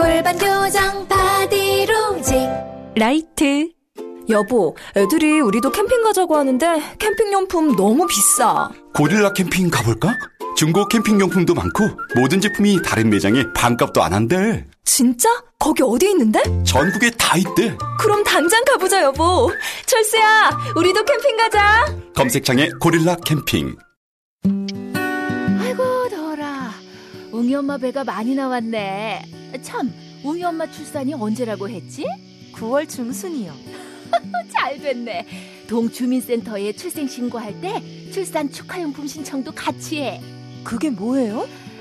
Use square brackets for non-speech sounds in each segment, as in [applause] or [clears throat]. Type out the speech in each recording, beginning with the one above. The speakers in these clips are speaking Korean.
골반 교정 바디로직 라이트 여보, 애들이 우리도 캠핑 가자고 하는데 캠핑용품 너무 비싸. 고릴라 캠핑 가볼까? 중고 캠핑용품도 많고 모든 제품이 다른 매장에 반값도 안 한대. 진짜? 거기 어디 있는데? 전국에 다 있대. 그럼 당장 가보자, 여보. 철수야, 우리도 캠핑 가자. 검색창에 고릴라 캠핑. 웅이 엄마 배가 많이 나왔네 참 웅이 엄마 출산이 언제라고 했지? 9월 중순이요. [laughs] 잘 됐네 동주민센터에 출생 신고할 때 출산 축하용품 신청도 같이 해 그게 뭐예요?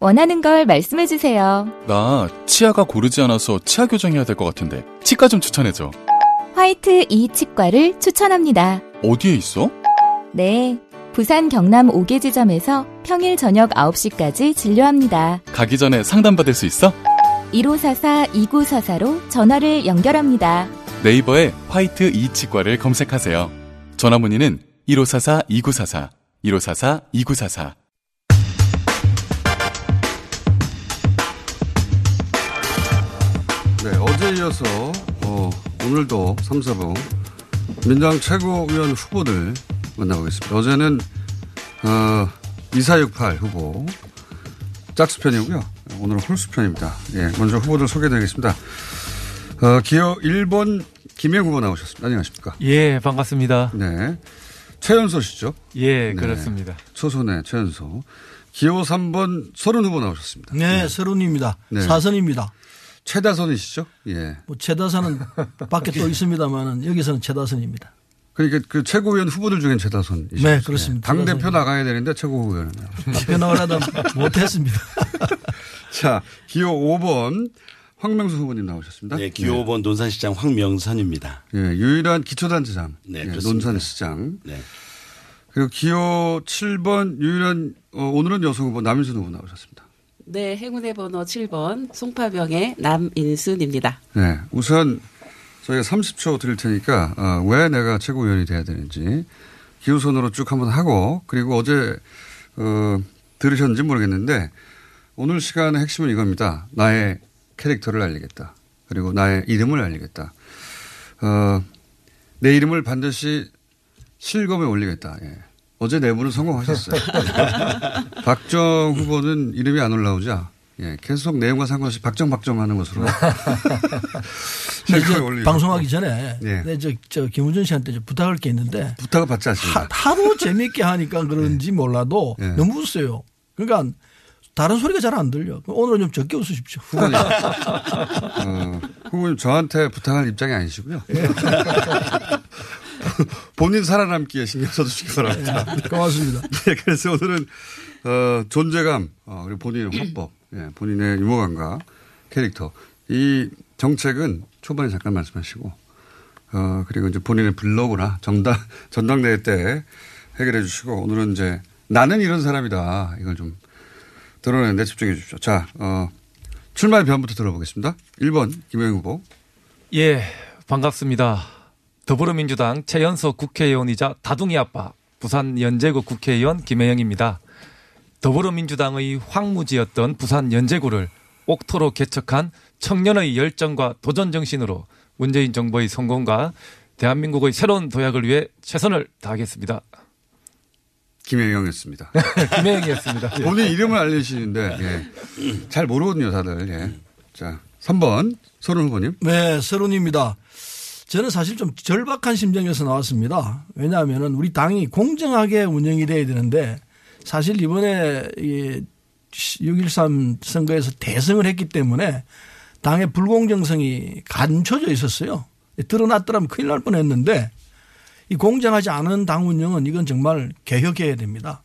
원하는 걸 말씀해 주세요. 나 치아가 고르지 않아서 치아 교정해야 될 것 같은데 치과 좀 추천해줘. 화이트 이 치과를 추천합니다. 어디에 있어? 네. 부산 경남 5개 지점에서 평일 저녁 9시까지 진료합니다. 가기 전에 상담받을 수 있어? 1544-2944로 전화를 연결합니다. 네이버에 화이트 이 치과를 검색하세요. 전화 문의는 1544-2944, 1544-2944. 어제 이어서 어, 오늘도 3, 4부 민당 최고위원 후보들 만나보겠습니다. 어제는 어, 2468 후보 짝수편이고요. 오늘은 홀수편입니다. 예, 먼저 후보들 소개해드리겠습니다. 어, 기호 1번 김영 후보 나오셨습니다. 안녕하십니까? 예, 반갑습니다. 네. 최연소 씨죠? 예, 네. 그렇습니다. 초선의 최연소. 기호 3번 서른 후보 나오셨습니다. 네, 서른입니다. 네. 사선입니다. 최다선이시죠? 예. 뭐 최다선은 밖에 또 [laughs] 있습니다만은 여기서는 최다선입니다. 그러니까 그 최고위원 후보들 중엔 최다선이시죠? 네, 그렇습니다. 당 대표. 나가야 되는데 최고위원은 대표 나가려다 [laughs] 못했습니다. [laughs] 자, 기호 5번 황명수 후보님 나오셨습니다. 네, 기호 5번 논산시장 황명선입니다. 예, 유일한 기초단체장. 네, 예. 논산시장. 네. 그리고 기호 7번 유일한 어, 오늘은 여성 후보 남인순 후보 나오셨습니다. 네, 행운의 번호 7번 송파병의 남인순입니다. 네, 우선 저희가 30초 드릴 테니까 어, 왜 내가 최고위원이 돼야 되는지 기호선으로 쭉 한번 하고 그리고 어제 어, 들으셨는지 모르겠는데 오늘 시간의 핵심은 이겁니다. 나의 캐릭터를 알리겠다. 그리고 나의 이름을 알리겠다. 어, 내 이름을 반드시 실검에 올리겠다. 예. 어제 내부는 성공하셨어요. [laughs] 박정 후보는 이름이 안 올라오자 예, 계속 내용과 상관없이 박정 박정 하는 것으로 [laughs] 올리고. 방송하기 전에 예. 네, 저, 저 김우준 씨한테 좀 부탁할 게 있는데 부탁을 받지 않습니다. 하, 루 재미있게 하니까 그런지 몰라도 예. 너무 웃어요. 그러니까 다른 소리가 잘 안 들려. 오늘은 좀 적게 웃으십시오. 후보님. [laughs] 어, 후보님 저한테 부탁할 입장이 아니시고요. 예. [laughs] 본인 살아남기에 신경 써주시기 바랍니다. 네, 고맙습니다. [laughs] 네, 그래서 오늘은 어, 존재감 어, 그리고 본인의 화법, 예, 본인의 유머감과 캐릭터 이 정책은 초반에 잠깐 말씀하시고 어, 그리고 이제 본인의 블로그나 정당 [laughs] 전당대회 때 해결해 주시고 오늘은 이제 나는 이런 사람이다 이걸 좀 드러내는데 집중해 주십시오. 자, 어, 출마의 변부터 들어보겠습니다. 1번 김영희 후보. 예, 반갑습니다. 더불어민주당 최연소 국회의원이자 다둥이 아빠 부산 연제구 국회의원 김혜영입니다. 더불어민주당의 황무지였던 부산 연제구를 옥토로 개척한 청년의 열정과 도전 정신으로 문재인 정부의 성공과 대한민국의 새로운 도약을 위해 최선을 다하겠습니다. 김혜영이었습니다. [laughs] 김혜영이었습니다. 예. [laughs] 본인 이름을 알려주시는데 예. 잘 모르거든요, 다들. 예. 자, 3번 서른 후보님. 네, 서른입니다. 저는 사실 좀 절박한 심정에서 나왔습니다. 왜냐하면은 우리 당이 공정하게 운영이 돼야 되는데 사실 이번에 이 6.13 선거에서 대승을 했기 때문에 당의 불공정성이 감춰져 있었어요. 드러났더라면 큰일 날 뻔 했는데 이 공정하지 않은 당 운영은 이건 정말 개혁해야 됩니다.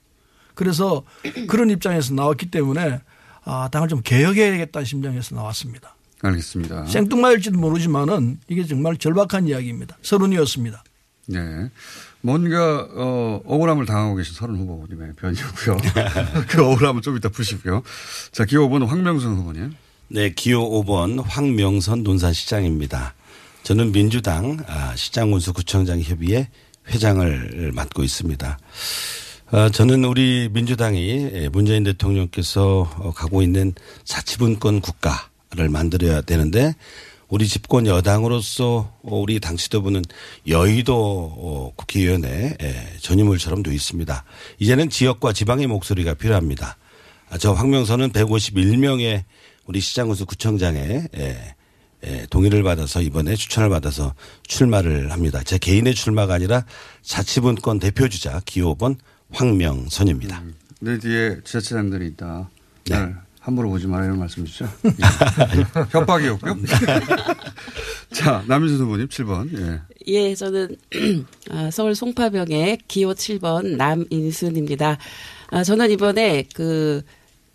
그래서 그런 입장에서 나왔기 때문에 아, 당을 좀 개혁해야겠다는 심정에서 나왔습니다. 알겠습니다. 생뚱맞을지도 모르지만은 이게 정말 절박한 이야기입니다. 서른이었습니다. 네. 뭔가 어, 억울함을 당하고 계신 서른 후보님의 변이고요. [laughs] 그 억울함은 좀 이따 푸시고요. 자, 기호 5번 황명선 후보님. 네, 기호 5번 황명선 논산시장입니다. 저는 민주당 아, 시장군수구청장 협의회 회장을 맡고 있습니다. 아, 저는 우리 민주당이 문재인 대통령께서 가고 있는 사치분권 국가 를 만들어야 되는데 우리 집권 여당으로서 우리 당 지도부는 여의도 국회의원의 전유물처럼 되어 있습니다. 이제는 지역과 지방의 목소리가 필요합니다. 아, 저 황명선은 151명의 우리 시장군수 구청장의 동의를 받아서 이번에 추천을 받아서 출마를 합니다. 제 개인의 출마가 아니라 자치분권 대표주자 기호번 황명선입니다. 음, 내 뒤에 지자체장들이 있다. 네. 함부로 보지 마라 이런 말씀이시죠? [laughs] 협박이었고요. [laughs] 자, 남인수 후보님 7번. 예. 예, 저는 [clears throat] 아, 서울 송파병의 기호 7번 남인순입니다. 아, 저는 이번에 그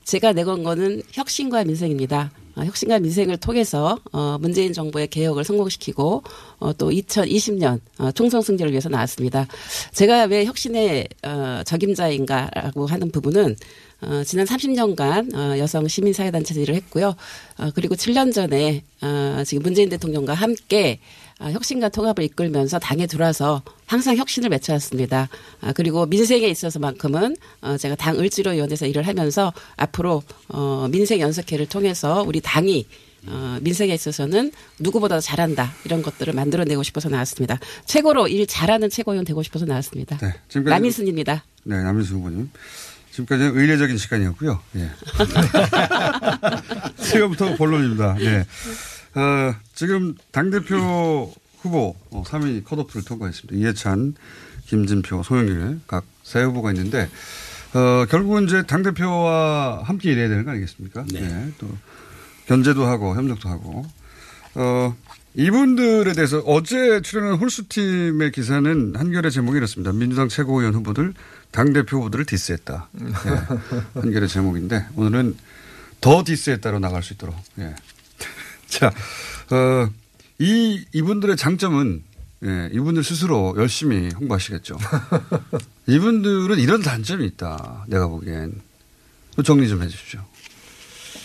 제가 내건 거는 혁신과 민생입니다. 아, 혁신과 민생을 통해서 어, 문재인 정부의 개혁을 성공시키고 어, 또 2020년 어, 총선 승리를 위해서 나왔습니다. 제가 왜 혁신의 어, 적임자인가라고 하는 부분은 어, 지난 30년간 어, 여성 시민 사회 단체 일을 했고요. 어, 그리고 7년 전에 어, 지금 문재인 대통령과 함께 아, 혁신과 통합을 이끌면서 당에 들어와서 항상 혁신을 맺혀왔습니다. 아, 그리고 민생에 있어서만큼은 어, 제가 당 을지로위원회에서 일을 하면서 앞으로 어, 민생 연석회를 통해서 우리 당이 어, 민생에 있어서는 누구보다 잘한다 이런 것들을 만들어내고 싶어서 나왔습니다. 최고로 일 잘하는 최고위원 되고 싶어서 나왔습니다. 네, 남인순입니다. 네, 남인순 후보님. 지금까지는 의례적인 시간이었고요. 예. [laughs] 지금부터 본론입니다. 네. 어, 지금 당대표 후보 3위 컷오프를 통과했습니다. 이해찬, 김진표, 송영길 각 세 후보가 있는데 어, 결국은 이제 당대표와 함께 일해야 되는 거 아니겠습니까? 네. 네. 또 견제도 하고 협력도 하고 어, 이분들에 대해서 어제 출연한 홀수팀의 기사는 한결의 제목이 이렇습니다. 민주당 최고위원 후보들 당대표 후보들을 디스했다. 네. 한결의 제목인데 오늘은 더 디스했다로 나갈 수 있도록. 예. [laughs] 자, 어, 이, 이분들의 장점은 예, 이분들 스스로 열심히 홍보하시겠죠. [laughs] 이분들은 이런 단점이 있다. 내가 보기엔. 정리 좀 해 주십시오.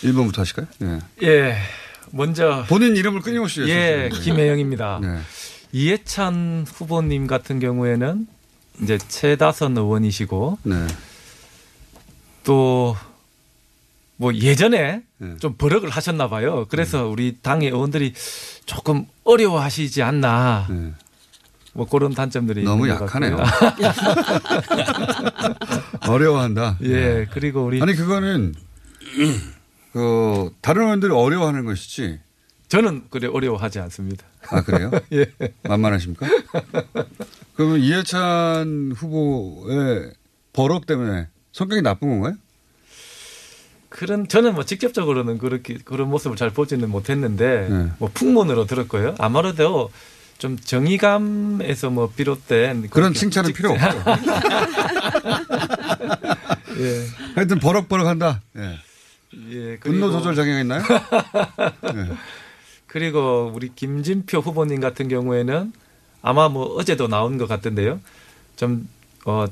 1번부터 하실까요? 예. 예. 먼저. 본인 이름을 끊임없이 예. 김혜영입니다. 네. 이해찬 후보님 같은 경우에는 이제 최다선 의원이시고 네. 또뭐 예전에 네. 좀 버럭을 하셨나 봐요. 그래서 우리 당의 의원들이 조금 어려워하시지 않나. 뭐 그런 단점들이 네. 너무 약하네요. [laughs] [laughs] 어려워한다. 예, 그리고 우리 아니 그거는 그 다른 의원들이 어려워하는 것이지. 저는 그래 어려워하지 않습니다. 아 그래요? [laughs] 예. 만만하십니까? 그러면 이해찬 후보의 버럭 때문에 성격이 나쁜 건가요? 그런 저는 뭐 직접적으로는 그렇게 그런 모습을 잘 보지는 못했는데 네. 뭐 풍문으로 들었고요. 아무래도 좀 정의감에서 뭐 비롯된 그런 칭찬은 직- 필요 없죠. [laughs] 예. 하여튼 버럭버럭 한다. 예. 예, 분노 조절 장애가 있나요? 네. [laughs] 그리고 우리 김진표 후보님 같은 경우에는 아마 뭐 어제도 나온 것 같던데요. 좀, 어,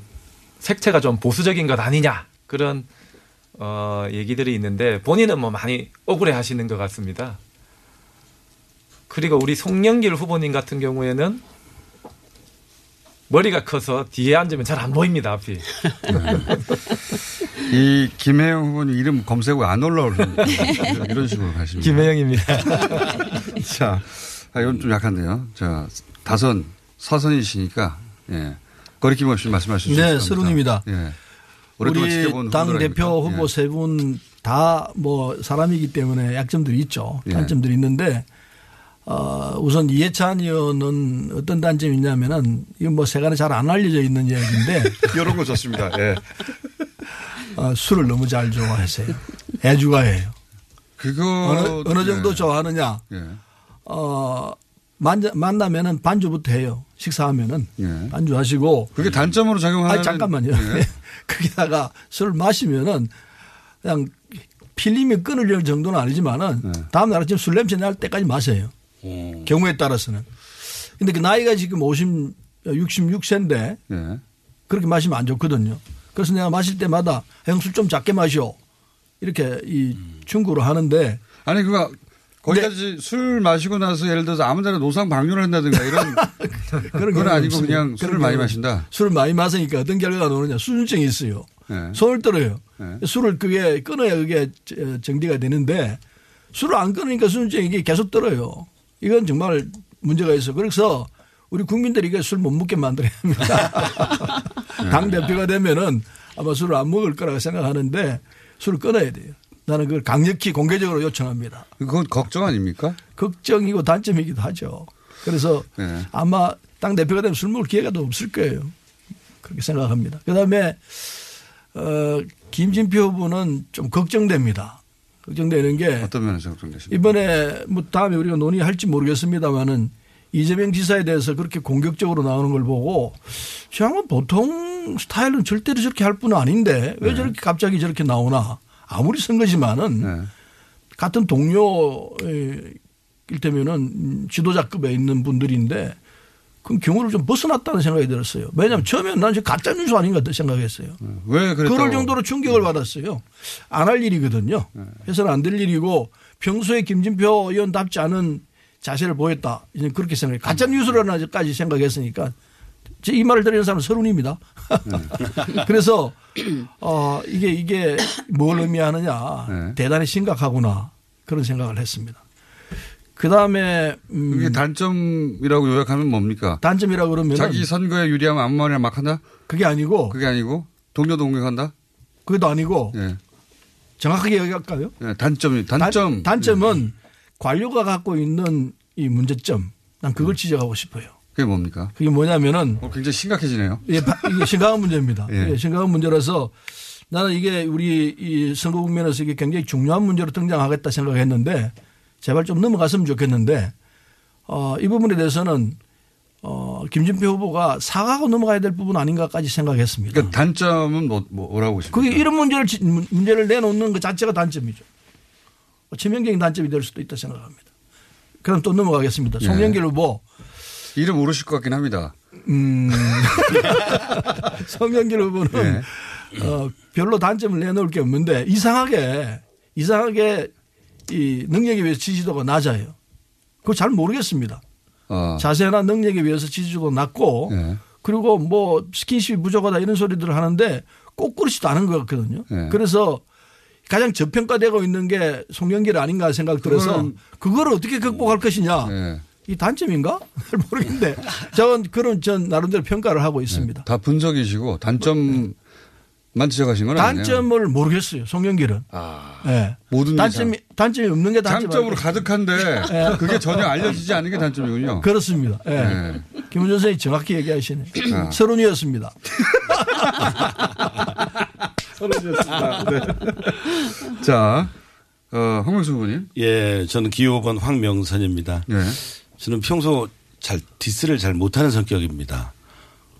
색채가 좀 보수적인 것 아니냐. 그런, 어, 얘기들이 있는데 본인은 뭐 많이 억울해 하시는 것 같습니다. 그리고 우리 송영길 후보님 같은 경우에는 머리가 커서 뒤에 앉으면 잘 안 보입니다, 앞이. [laughs] 이 김혜영 후보님 이름 검색 후에 안 올라오는 이런 식으로 가십니다. 김혜영입니다. [laughs] 자, 아, 이건 좀 약한데요. 자, 다선, 사선이시니까, 예. 거리낌 없이 말씀하실 수 네. 서른입니다. 예. 우리 지켜본 당 대표? 후보 예. 세분 다 뭐 사람이기 때문에 약점들이 있죠. 예. 단점들이 있는데 어, 우선 이해찬 의원은 어떤 단점이 있냐면은 이건 뭐 세간에 잘 안 알려져 있는 이야기인데 [laughs] 이런 거 좋습니다. 예. 어, 술을 너무 잘 좋아하세요. 애주가예요. 그거 어느, 어느 정도 예. 좋아하느냐? 예. 어, 만나, 만나면은 반주부터 해요. 식사하면은 반주하시고 그게 단점으로 작용하는 아니 잠깐만요. 예. [laughs] 거기다가 술을 마시면은 그냥 필름이 끊을 정도는 아니지만은 네. 다음 날 아침 술 냄새 날 때까지 마셔요. 경우에 따라서는. 근데 그 나이가 지금 50, 66세인데 예. 그렇게 마시면 안 좋거든요. 그래서 내가 마실 때마다 형술 좀 작게 마셔. 이렇게 이 충고를 하는데 아니 그거 거기까지 술 마시고 나서 예를 들어서 아무 데나 노상 방류를 한다든가 이런 [laughs] 그런 경우는 아니고 없습니다. 그냥 술을 많이 마신다. 술을 많이 마시니까 어떤 결과가 나오느냐 수준증이 있어요. 예. 손을 떨어요. 네. 술을 그게 끊어야 그게 저- 정리가 되는데 술을 안 끊으니까 수준증이 계속 떨어요. 이건 정말 문제가 있어. 그래서 우리 국민들이 이게 술 못 먹게 만들어야 합니다. [laughs] 당 대표가 되면은 아마 술을 안 먹을 거라고 생각하는데 술을 끊어야 돼요. 나는 그걸 강력히 공개적으로 요청합니다. 그건 걱정 아닙니까? 걱정이고 단점이기도 하죠. 그래서 네. 아마 당 대표가 되면 술 먹을 기회가 더 없을 거예요. 그렇게 생각합니다. 그다음에 어, 김진표 후보는 좀 걱정됩니다. 걱정되는 게 어떤 면에서 걱정되십니까? 이번에 뭐 다음에 우리가 논의할지 모르겠습니다만은 이재명 지사에 대해서 그렇게 공격적으로 나오는 걸 보고 저 양반 보통 스타일은 절대로 저렇게 할 분은 아닌데 왜 저렇게 갑자기 저렇게 나오나 아무리 선거지만은 같은 동료 일테면은 지도자급에 있는 분들인데 그 경우를 좀 벗어났다는 생각이 들었어요. 왜냐하면 처음에 난 지금 가짜 뉴스 아닌가 생각했어요. 왜 그랬다고? 그럴 정도로 충격을 받았어요. 안 할 일이거든요. 해서는 안 될 일이고 평소에 김진표 의원답지 않은 자세를 보였다. 이제 그렇게 생각해요. 가짜 뉴스라까지 생각했으니까 제이 말을 들으는 사람은 서른입니다. [laughs] 그래서 어 이게 이게 뭘 의미하느냐 대단히 심각하구나 그런 생각을 했습니다. 그 다음에 음 이게 단점이라고 요약하면 뭡니까? 단점이라고 그러면 자기 선거에 유리하면 아무 말이나 막 한다? 그게 아니고 그게 아니고 동료도 공격한다? 그것도 아니고 예. 정확하게 얘기할까요? 예, 단점이 단점 단, 점은 관료가 갖고 있는 이 문제점 난 그걸 지적하고 싶어요. 그게 뭡니까? 그게 뭐냐면은 어, 굉장히 심각해지네요. 예, 바- 이게 심각한 문제입니다. 예. 예, 심각한 문제라서 나는 이게 우리 이 선거 국면에서 이게 굉장히 중요한 문제로 등장하겠다 생각했는데 제발 좀 넘어갔으면 좋겠는데 어, 이 부분에 대해서는 어, 김진표 후보가 사과하고 넘어가야 될 부분 아닌가까지 생각했습니다. 그러니까 단점은 뭐, 뭐라고 보십니까? 그게 이런 문제를 문- 문제를 내놓는 것 자체가 단점이죠. 치명적인 단점이 될 수도 있다 생각합니다. 그럼 또 넘어가겠습니다. 예. 송영길 후보. 이름 모르실 것 같긴 합니다. 음. [laughs] 송영길 후보는 예. 어, 별로 단점을 내놓을 게 없는데 이상하게 이상하게 이 능력에 비해서 지지도가 낮아요. 그걸 잘 모르겠습니다. 어. 자세나 능력에 비해서 지지도가 낮고 예. 그리고 뭐 스킨십이 부족하다 이런 소리들을 하는데 꼭 그렇지도 않은 것 같거든요. 예. 그래서 가장 저평가되고 있는 게 송영길 아닌가 생각 들어서 그걸 어떻게 극복할 것이냐. 예. 이 단점인가? 잘 [laughs] 모르겠는데 저는 그런 전 나름대로 평가를 하고 있습니다. 다 분석이시고 단점 만 지적하신 건. 단점을 모르겠어요. 송영길은. 아, 예. 모든 단점이 단점이 없는 게 단점. 장점으로 가득한데 예. 그게 전혀 알려지지 않은 게 단점이군요. 그렇습니다. 예. 예. 김은전 선생님 정확히 얘기하시네. 아. 서른이었습니다. [laughs] 서른이었습니다. 네. 자, 어, 황명수 후보님. 예, 저는 기호 5번 황명선입니다. 예. 저는 평소 잘 디스를 잘 못하는 성격입니다.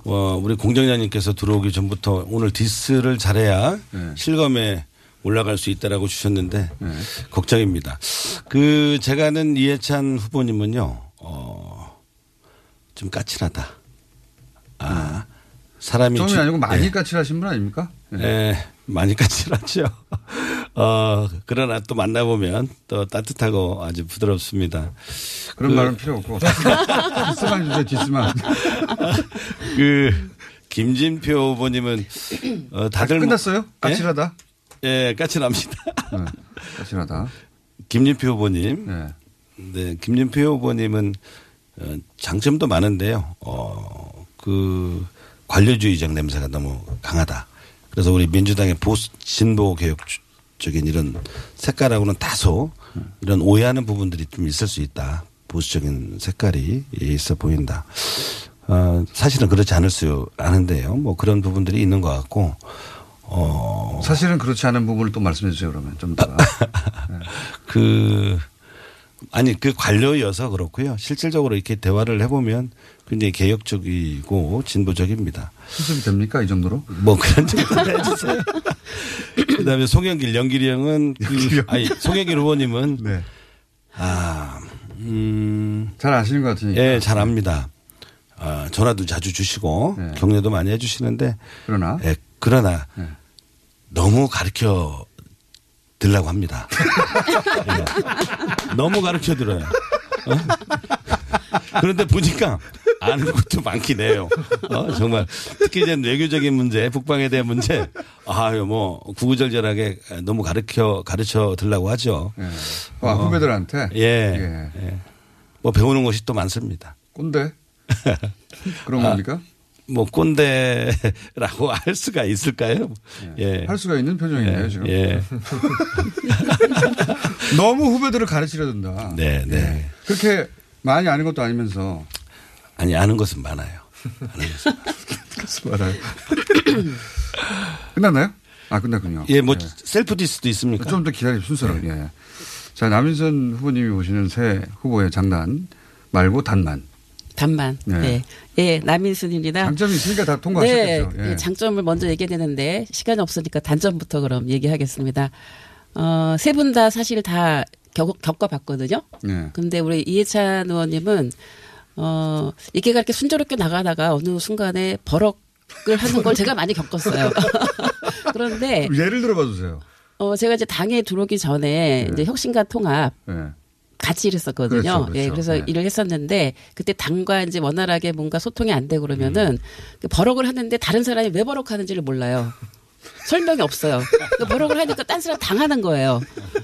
어, 우리 공정장님께서 들어오기 전부터 오늘 디스를 잘해야 네. 실검에 올라갈 수 있다라고 주셨는데 걱정입니다. 그 제가 아는 이해찬 후보님은요, 어, 좀 까칠하다. 아, 사람이 주- 아니고 많이 예. 까칠하신 분 아닙니까? 예, 많이 [laughs] 까칠하죠. 어, 그러나 또 만나보면 또 따뜻하고 아주 부드럽습니다. 그런 그- 말은 필요 없고. 디스만 주세요, 디스만. 그, 김진표 후보님은, 어, 다들. 뭐- 끝났어요? 예? 까칠하다? 예, 까칠합니다. 네, 까칠하다. 김진표 후보님. 네. 네, 김진표 후보님은 어, 장점도 많은데요. 어, 그 관료주의적 냄새가 너무 강하다. 그래서 우리 민주당의 보수 진보 개혁 주- 보수적인 이런 색깔하고는 다소 이런 오해하는 부분들이 좀 있을 수 있다. 보수적인 색깔이 있어 보인다. 어, 사실은 그렇지 않을 수 않은데요. 뭐 그런 부분들이 있는 것 같고, 어. 사실은 그렇지 않은 부분을 또 말씀해 주세요, 그러면. 좀 더. [laughs] 그, 아니, 그 관료여서 그렇고요. 실질적으로 이렇게 대화를 해보면 굉장히 개혁적이고 진보적입니다. 수습이 됩니까? 이 정도로? 뭐 그런 정도 해주세요. [laughs] 그 다음에 송영길, 연길이 형은 그, 아니, 송영길 의원님은 [laughs] 네. 아, 음. 잘 아시는 것 같으니까. 예, 잘 압니다. 아, 전화도 자주 주시고 격려도 많이 해주시는데 네. 그러나 예, 그러나 네. 너무 가르쳐 들라고 합니다. [laughs] 예. 너무 가르쳐 들어요. 어? 그런데 보니까 아는 것도 많긴 해요. 어, 정말 특히 이제 외교적인 문제, 북방에 대한 문제, 아유 뭐 구구절절하게 너무 가르쳐 가르쳐 들라고 하죠. 예. 아, 후배들한테? 예. 예. 뭐 배우는 것이 또 많습니다. 꼰대? [laughs] 그런 아, 겁니까? 뭐 꼰대라고 [laughs] 할 수가 있을까요? 예. 할 수가 있는 표정이네요, 예. 지금. 예. [laughs] 너무 후배들을 가르치려 든다. 네, 네. 그렇게 많이 아는 것도 아니면서. 아니, 아는 것은 많아요. 아는 것은 많아요. [laughs] [laughs] 끝났나요? 아, 끝났군요. 예, 뭐 셀프 디스도 있습니까? 좀 더 기다려 순서로. 예. 자, 남인선 후보님이 보시는 새 후보의 장난 말고 단만. 단만. 네. 네. 예, 남인순입니다. 장점이 있으니까 다 통과하셨겠죠. 네, 예. 예, 장점을 먼저 얘기해야 되는데 시간이 없으니까 단점부터 그럼 얘기하겠습니다. 어, 세 분 다 사실 다 겪, 겪어봤거든요. 네. 근데 우리 이해찬 의원님은 어, 얘기가 이렇게 순조롭게 나가다가 어느 순간에 버럭을 하는 걸 제가 많이 겪었어요. [laughs] 그런데 예를 들어봐 주세요. 어, 제가 이제 당에 들어오기 전에 이제 혁신과 통합 네. 같이 일했었거든요. 그렇죠, 그렇죠. 예, 그래서 네. 일을 했었는데 그때 당과 이제 원활하게 뭔가 소통이 안 되고 그러면은 음. 그 버럭을 하는데 다른 사람이 왜 버럭하는지를 몰라요. 설명이 없어요. 그 버럭을 하니까 딴 사람 당하는 거예요.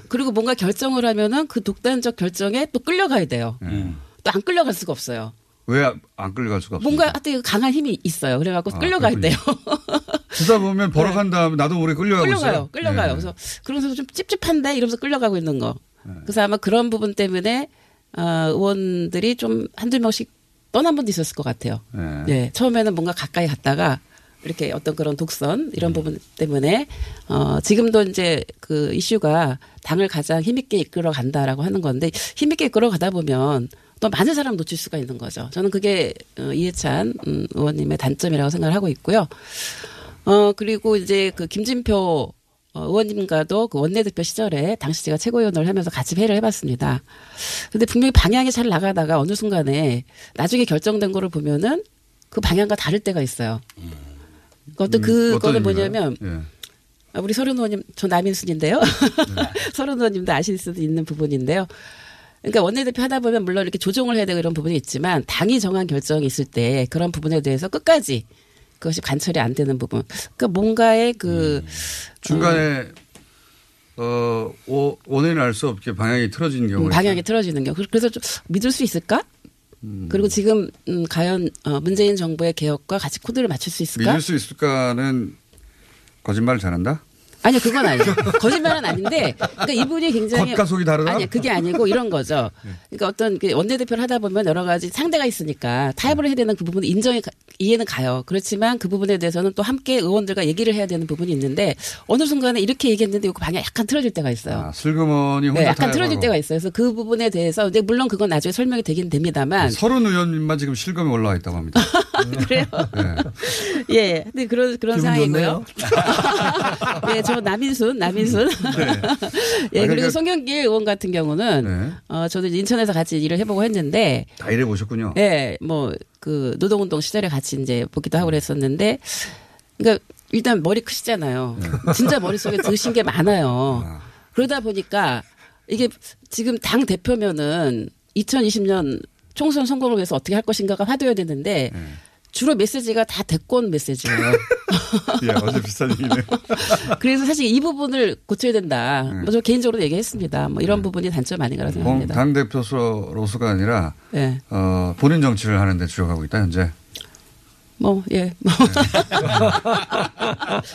그리고 뭔가 결정을 하면은 그 독단적 결정에 또 끌려가야 돼요. 네. 또 안 끌려갈 수가 없어요. 왜 안 끌려갈 수가 없어요? 뭔가 하여튼 강한 힘이 있어요. 그래갖고 아, 끌려가야 그렇군요. 돼요. [laughs] 주다 보면 걸어간 다음에 나도 모르게 끌려가고 끌려가요. 있어요. 끌려가요. 네. 그래서 그러면서 좀 찝찝한데 이러면서 끌려가고 있는 거. 그래서 아마 그런 부분 때문에 어, 의원들이 좀 한두 명씩 떠난 분도 있었을 것 같아요. 네. 네. 처음에는 뭔가 가까이 갔다가 이렇게 어떤 그런 독선 이런 부분 때문에 어 지금도 이제 그 이슈가 당을 가장 힘있게 이끌어 간다라고 하는 건데 힘있게 이끌어 가다 보면 또 많은 사람 놓칠 수가 있는 거죠. 저는 그게 어, 이해찬 음, 의원님의 단점이라고 생각을 하고 있고요. 어 그리고 이제 그 김진표 어, 의원님과도 그 원내대표 시절에 당시 제가 최고위원을 하면서 같이 회의를 해봤습니다. 근데 분명히 방향이 잘 나가다가 어느 순간에 나중에 결정된 거를 보면은 그 방향과 다를 때가 있어요. 그것도 음, 그거는 뭐냐면? 예. 아, 우리 서른 의원님, 저 남인순인데요. [laughs] 서른 의원님도 아실 수도 있는 부분인데요. 그러니까 원내대표 하다 보면 물론 이렇게 조정을 해야 되고 이런 부분이 있지만 당이 정한 결정이 있을 때 그런 부분에 대해서 끝까지 그것이 관철이 안 되는 부분. 그러니까 뭔가의 그 중간에 어, 오, 원인을 알 수 없게 방향이 틀어지는 경우가 음, 방향이 틀어지는 경우. 그래서 좀 믿을 수 있을까? 그리고 지금 음, 과연 어, 문재인 정부의 개혁과 같이 코드를 맞출 수 있을까? 믿을 수 있을까는 거짓말을 잘한다? 아니요, 그건 아니죠. 거짓말은 아닌데, 그러니까 이분이 굉장히 겉과 속이 다르다? 아니, 그게 아니고 이런 거죠. 그러니까 어떤 그 원내대표를 하다 보면 여러 가지 상대가 있으니까 타협을 해야 되는 그 부분은 인정이 가- 이해는 가요. 그렇지만 그 부분에 대해서는 또 함께 의원들과 얘기를 해야 되는 부분이 있는데 어느 순간에 이렇게 얘기했는데 이거 방향 약간 틀어질 때가 있어요. 아, 슬그머니 혼자 네, 약간. 틀어질 때가 있어요. 그래서 그 부분에 대해서 이제 물론 그건 나중에 설명이 되긴 됩니다만 서른 의원님만 지금 실검에 올라와 있다고 합니다. [laughs] 그래요. 네. 예, 근데 그런 그런 상황이고요. [laughs] 예, 저 남인순, 남인순. [laughs] 예, 아, 그리고 그러니까- 송영길 의원 같은 경우는 네. 어 저도 인천에서 같이 일을 해보고 했는데, 다 일해 보셨군요. 예, 뭐 그 노동운동 시절에 같이 이제 보기도 하고 그랬었는데, 그러니까 일단 머리 크시잖아요. 진짜 머릿속에 드신 게 많아요. 그러다 보니까 이게 지금 당 대표면은 2020년 총선 선거를 위해서 어떻게 할 것인가가 화두여야 되는데 주로 메시지가 다 대권 메시지예요. [laughs] 예, 어제 비슷한 얘기네요. [laughs] 그래서 사실 이 부분을 고쳐야 된다. 뭐저 개인적으로 얘기했습니다. 뭐 이런 부분이 단점 아닌가라고 생각합니다. 당 대표로서가 아니라 네. 어, 본인 정치를 하는데 주력하고 있다 현재. 뭐, 예. 뭐.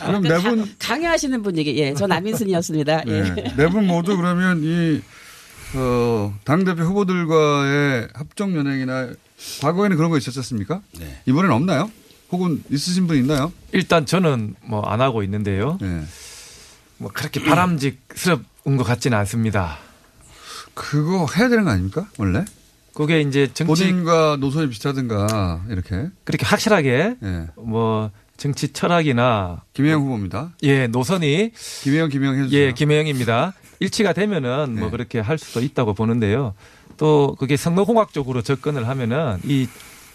그럼 네 분, 강요하시는 분 얘기, 예. 전 남인순이었습니다. 예. 네. 네분 모두 그러면 이, 어, 당대표 후보들과의 합정 연행이나 과거에는 그런 거 있었습니까? 네. 이번엔 없나요? 혹은 있으신 분 있나요? 일단 저는 뭐 안 하고 있는데요. 네. 뭐 그렇게 바람직스러운 것 같지는 않습니다. 그거 해야 되는 거 아닙니까? 원래? 그게 이제 정치 본인과 노선이 비슷하든가 이렇게 그렇게 확실하게 예. 뭐 정치 철학이나 김혜영 후보입니다. 예 노선이 김혜영 김혜영 해주세요. 네. 예 김혜영입니다. 일치가 되면은 뭐 그렇게 할 수도 있다고 보는데요. 또 그게 선거공학적으로 접근을 하면은 이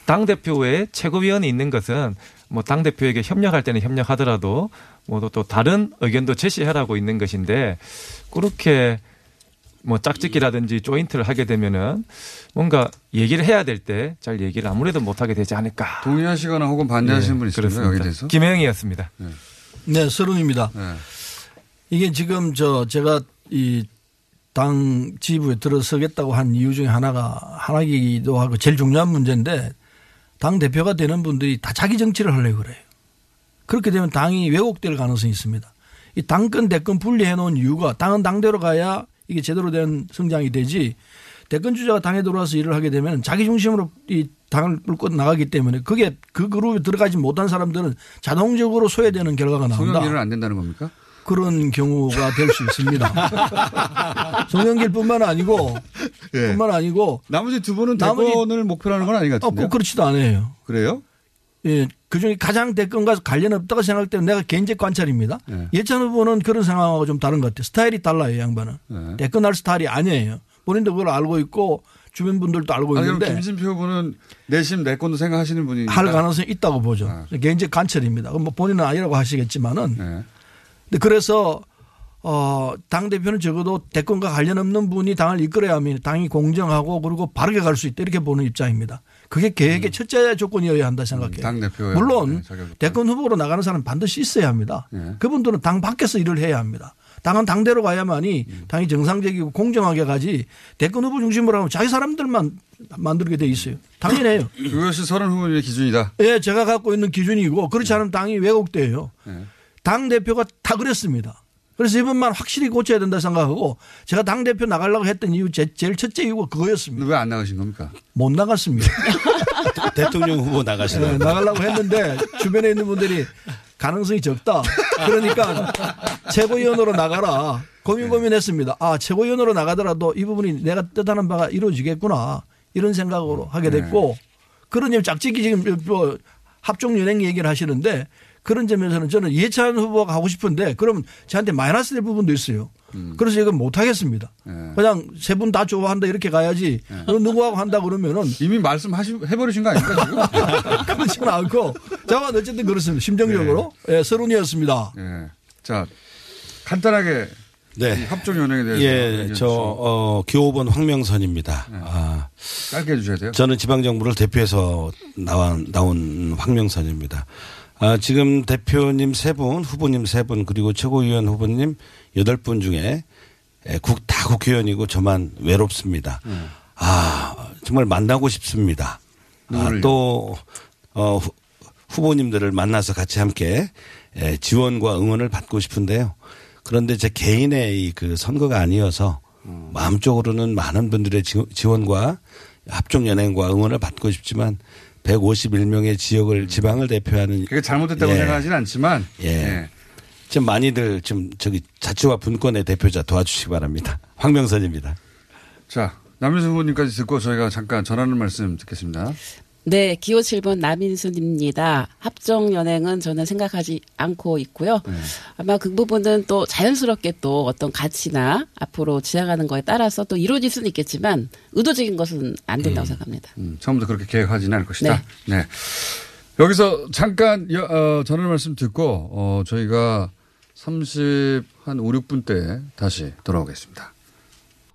당 대표의 최고위원이 있는 것은 뭐 당 대표에게 협력할 때는 협력하더라도 뭐 또 다른 의견도 제시하라고 있는 것인데 그렇게 뭐 짝짓기라든지 조인트를 하게 되면은 뭔가 얘기를 해야 될 때 잘 얘기를 아무래도 못 하게 되지 않을까. 동의하시거나 혹은 반대하시는 예, 분 있습니까? 그렇습니다. 여기 대해서? 김혜영이었습니다. 네, 서른입니다. 이게 지금 저 제가 이 당 지부에 들어서겠다고 한 이유 중에 하나가 하나이기도 하고 제일 중요한 문제인데 당 대표가 되는 분들이 다 자기 정치를 하려고 그래요. 그렇게 되면 당이 왜곡될 가능성이 있습니다. 이 당권 대권 분리해 놓은 이유가 당은 당대로 가야 이게 제대로 된 성장이 되지 대권 주자가 당에 들어와서 일을 하게 되면 자기 중심으로 이 당을 끌고 나가기 때문에 그게 그 그룹에 들어가지 못한 사람들은 자동적으로 소외되는 결과가 나온다. 송영길은 안 된다는 겁니까? 그런 경우가 될 수 있습니다. [laughs] 송영길뿐만 아니고 예. 뿐만 아니고 나머지 두 분은 나머지- 대권을 목표로 하는 건 아닌 것 어, 같은데요. 꼭 그렇지도 않아요. 그래요? 예, 그 중에 가장 대권과 관련 없다고 생각할 때는 내가 개인적 관찰입니다. 네. 예찬 후보는 그런 상황하고 좀 다른 것 같아요. 스타일이 달라요, 이 양반은. 네. 대권할 스타일이 아니에요. 본인도 그걸 알고 있고 주변 분들도 알고 아니, 있는데 김진표 후보는 내심 내권도 생각하시는 분이 할 가능성이 있다고 보죠. 아. 개인적 관찰입니다. 뭐 본인은 아니라고 하시겠지만은. 네. 근데 그래서 어, 당 대표는 적어도 대권과 관련 없는 분이 당을 이끌어야 하면 당이 공정하고 그리고 바르게 갈 수 있다 이렇게 보는 입장입니다. 그게 계획의 첫째 조건이어야 한다 생각해요. 음. 당 대표의 물론 네. 대권 후보로 나가는 사람 은 반드시 있어야 합니다. 네. 그분들은 당 밖에서 일을 해야 합니다. 당은 당대로 가야만이 음. 당이 정상적이고 공정하게 가지 대권 후보 중심으로 하면 자기 사람들만 만들게 돼 있어요. 당연해요. 그것이 서른 후보님의 기준이다. 예, 제가 갖고 있는 기준이고 그렇지 않으면 당이 왜곡돼요. 네. 당 대표가 다 그랬습니다. 그래서 이번만 확실히 고쳐야 된다 생각하고 제가 당 대표 나가려고 했던 이유 제, 제일 첫째 이유가 그거였습니다. 왜 안 나가신 겁니까? 못 나갔습니다. [laughs] 대통령 후보 나가시는 네, 나가려고 했는데 주변에 있는 분들이 가능성이 적다. 그러니까 최고위원으로 나가라. 고민 고민했습니다. 아 최고위원으로 나가더라도 이 부분이 내가 뜻하는 바가 이루어지겠구나 이런 생각으로 하게 됐고 그런 점 짝짓기 지금 뭐 합종 연행 얘기를 하시는데 그런 점에서는 저는 예찬 후보가 하고 싶은데 그럼 저한테 마이너스 될 부분도 있어요. 그래서 이건 못 하겠습니다. 그냥 세 분 다 좋아한다 이렇게 가야지 그럼 누구하고 한다 그러면은 이미 말씀하시 해버리신 거 아닙니까 지금? [laughs] 그렇지는 않고 저는 어쨌든 그렇습니다. 심정적으로 예, 서론이었습니다. 예. 자 간단하게 네. 이 합종 연행에 대해서 예, 저. 어, 기호번 황명선입니다. 아, 짧게 해주셔야 돼요. 저는 지방정부를 대표해서 나와, 나온 황명선입니다. 아, 지금 대표님 세 분, 후보님 세 분, 그리고 최고위원 후보님 여덟 분 중에 예, 국, 다 국회의원이고 저만 외롭습니다. 아, 정말 만나고 싶습니다. 아? 또, 어, 후, 후보님들을 만나서 같이 함께 예, 지원과 응원을 받고 싶은데요. 그런데 제 개인의 이그 선거가 아니어서 마음적으로는 많은 분들의 지- 지원과 합종 연행과 응원을 받고 싶지만 151명의 지역을 지방을 대표하는 그게 잘못됐다고 예. 생각하지는 않지만 예. 좀 많이들 좀 저기 자치와 분권의 대표자 도와주시기 바랍니다. 황명선입니다. 자 남윤수 후보님까지 듣고 저희가 잠깐 전하는 말씀 듣겠습니다. 네, 기호 7번 남인순입니다. 합정 연행은 저는 생각하지 않고 있고요. 아마 그 부분은 또 자연스럽게 또 어떤 가치나 앞으로 지나가는 거에 따라서 또 이루어질 수는 있겠지만 의도적인 것은 안 된다고 생각합니다. 음, 처음부터 그렇게 계획하지는 않을 것이다. 네. 여기서 잠깐 여- 어, 전하는 말씀 듣고 어, 저희가 30, 한 5, 6분 때 다시 돌아오겠습니다.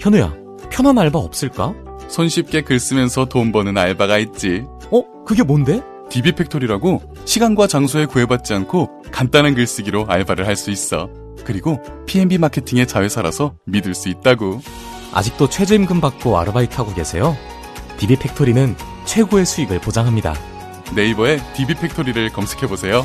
현우야, 편한 알바 없을까? 손쉽게 글 쓰면서 돈 버는 알바가 있지. 어? 그게 뭔데? DB팩토리라고 시간과 장소에 구애받지 않고 간단한 글쓰기로 알바를 할 수 있어. 그리고 PNB 마케팅의 자회사라서 믿을 수 있다고. 아직도 최저임금 받고 아르바이트하고 계세요? DB팩토리는 최고의 수익을 보장합니다. 네이버에 DB팩토리를 검색해 보세요.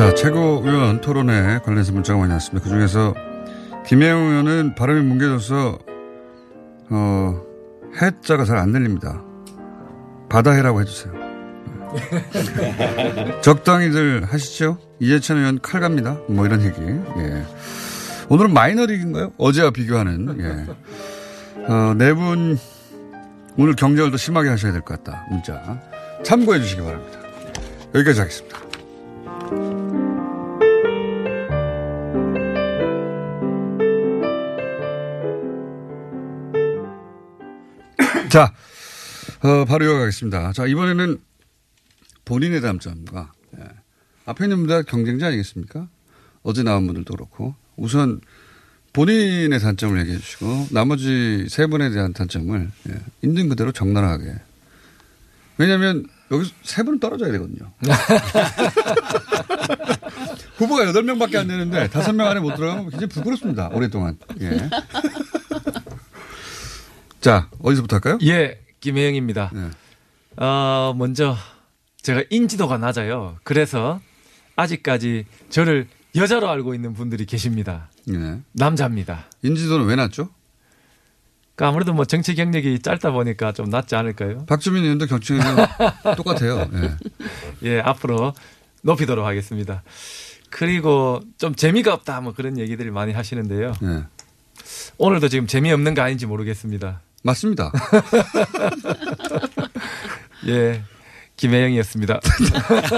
자, 최고위원 토론회 관련해서 문자가 많이 왔습니다. 그 중에서 김혜영 의원은 발음이 뭉개져서, 어, 해자가 잘 안 들립니다. 바다해라고 해주세요. [laughs] 적당히들 하시죠? 이해찬 의원 칼 갑니다. 뭐 이런 얘기. 예. 오늘은 마이너리그인가요? 어제와 비교하는. 예. 어, 네 분, 오늘 경쟁을 더 심하게 하셔야 될 것 같다. 문자. 참고해 주시기 바랍니다. 여기까지 하겠습니다. 자, 어, 바로 이어가겠습니다. 자, 이번에는 본인의 단점과, 예. 앞에 있는 분들 경쟁자 아니겠습니까? 어제 나온 분들도 그렇고, 우선 본인의 단점을 얘기해 주시고, 나머지 세 분에 대한 단점을, 예. 있는 그대로 적나라하게. 왜냐면, 하 여기서 세 분은 떨어져야 되거든요. [laughs] 후보가 여덟 명밖에 안 되는데, 다섯 명 안에 못 들어가면 굉장히 부끄럽습니다. 오랫동안. 예. [laughs] 자, 어디서부터 할까요? 예, 김혜영입니다. 네. 어, 먼저 제가 인지도가 낮아요. 그래서 아직까지 저를 여자로 알고 있는 분들이 계십니다. 네. 남자입니다. 인지도는 왜 낮죠? 그러니까 아무래도 뭐 정치 경력이 짧다 보니까 좀 낫지 않을까요? 박주민 의원도 경청이랑 [laughs] 똑같아요. 예. 예, 앞으로 높이도록 하겠습니다. 그리고 좀 재미가 없다 뭐 그런 얘기들을 많이 하시는데요. 예. 오늘도 지금 재미없는 거 아닌지 모르겠습니다. 맞습니다. [laughs] 예. 김혜영이었습니다.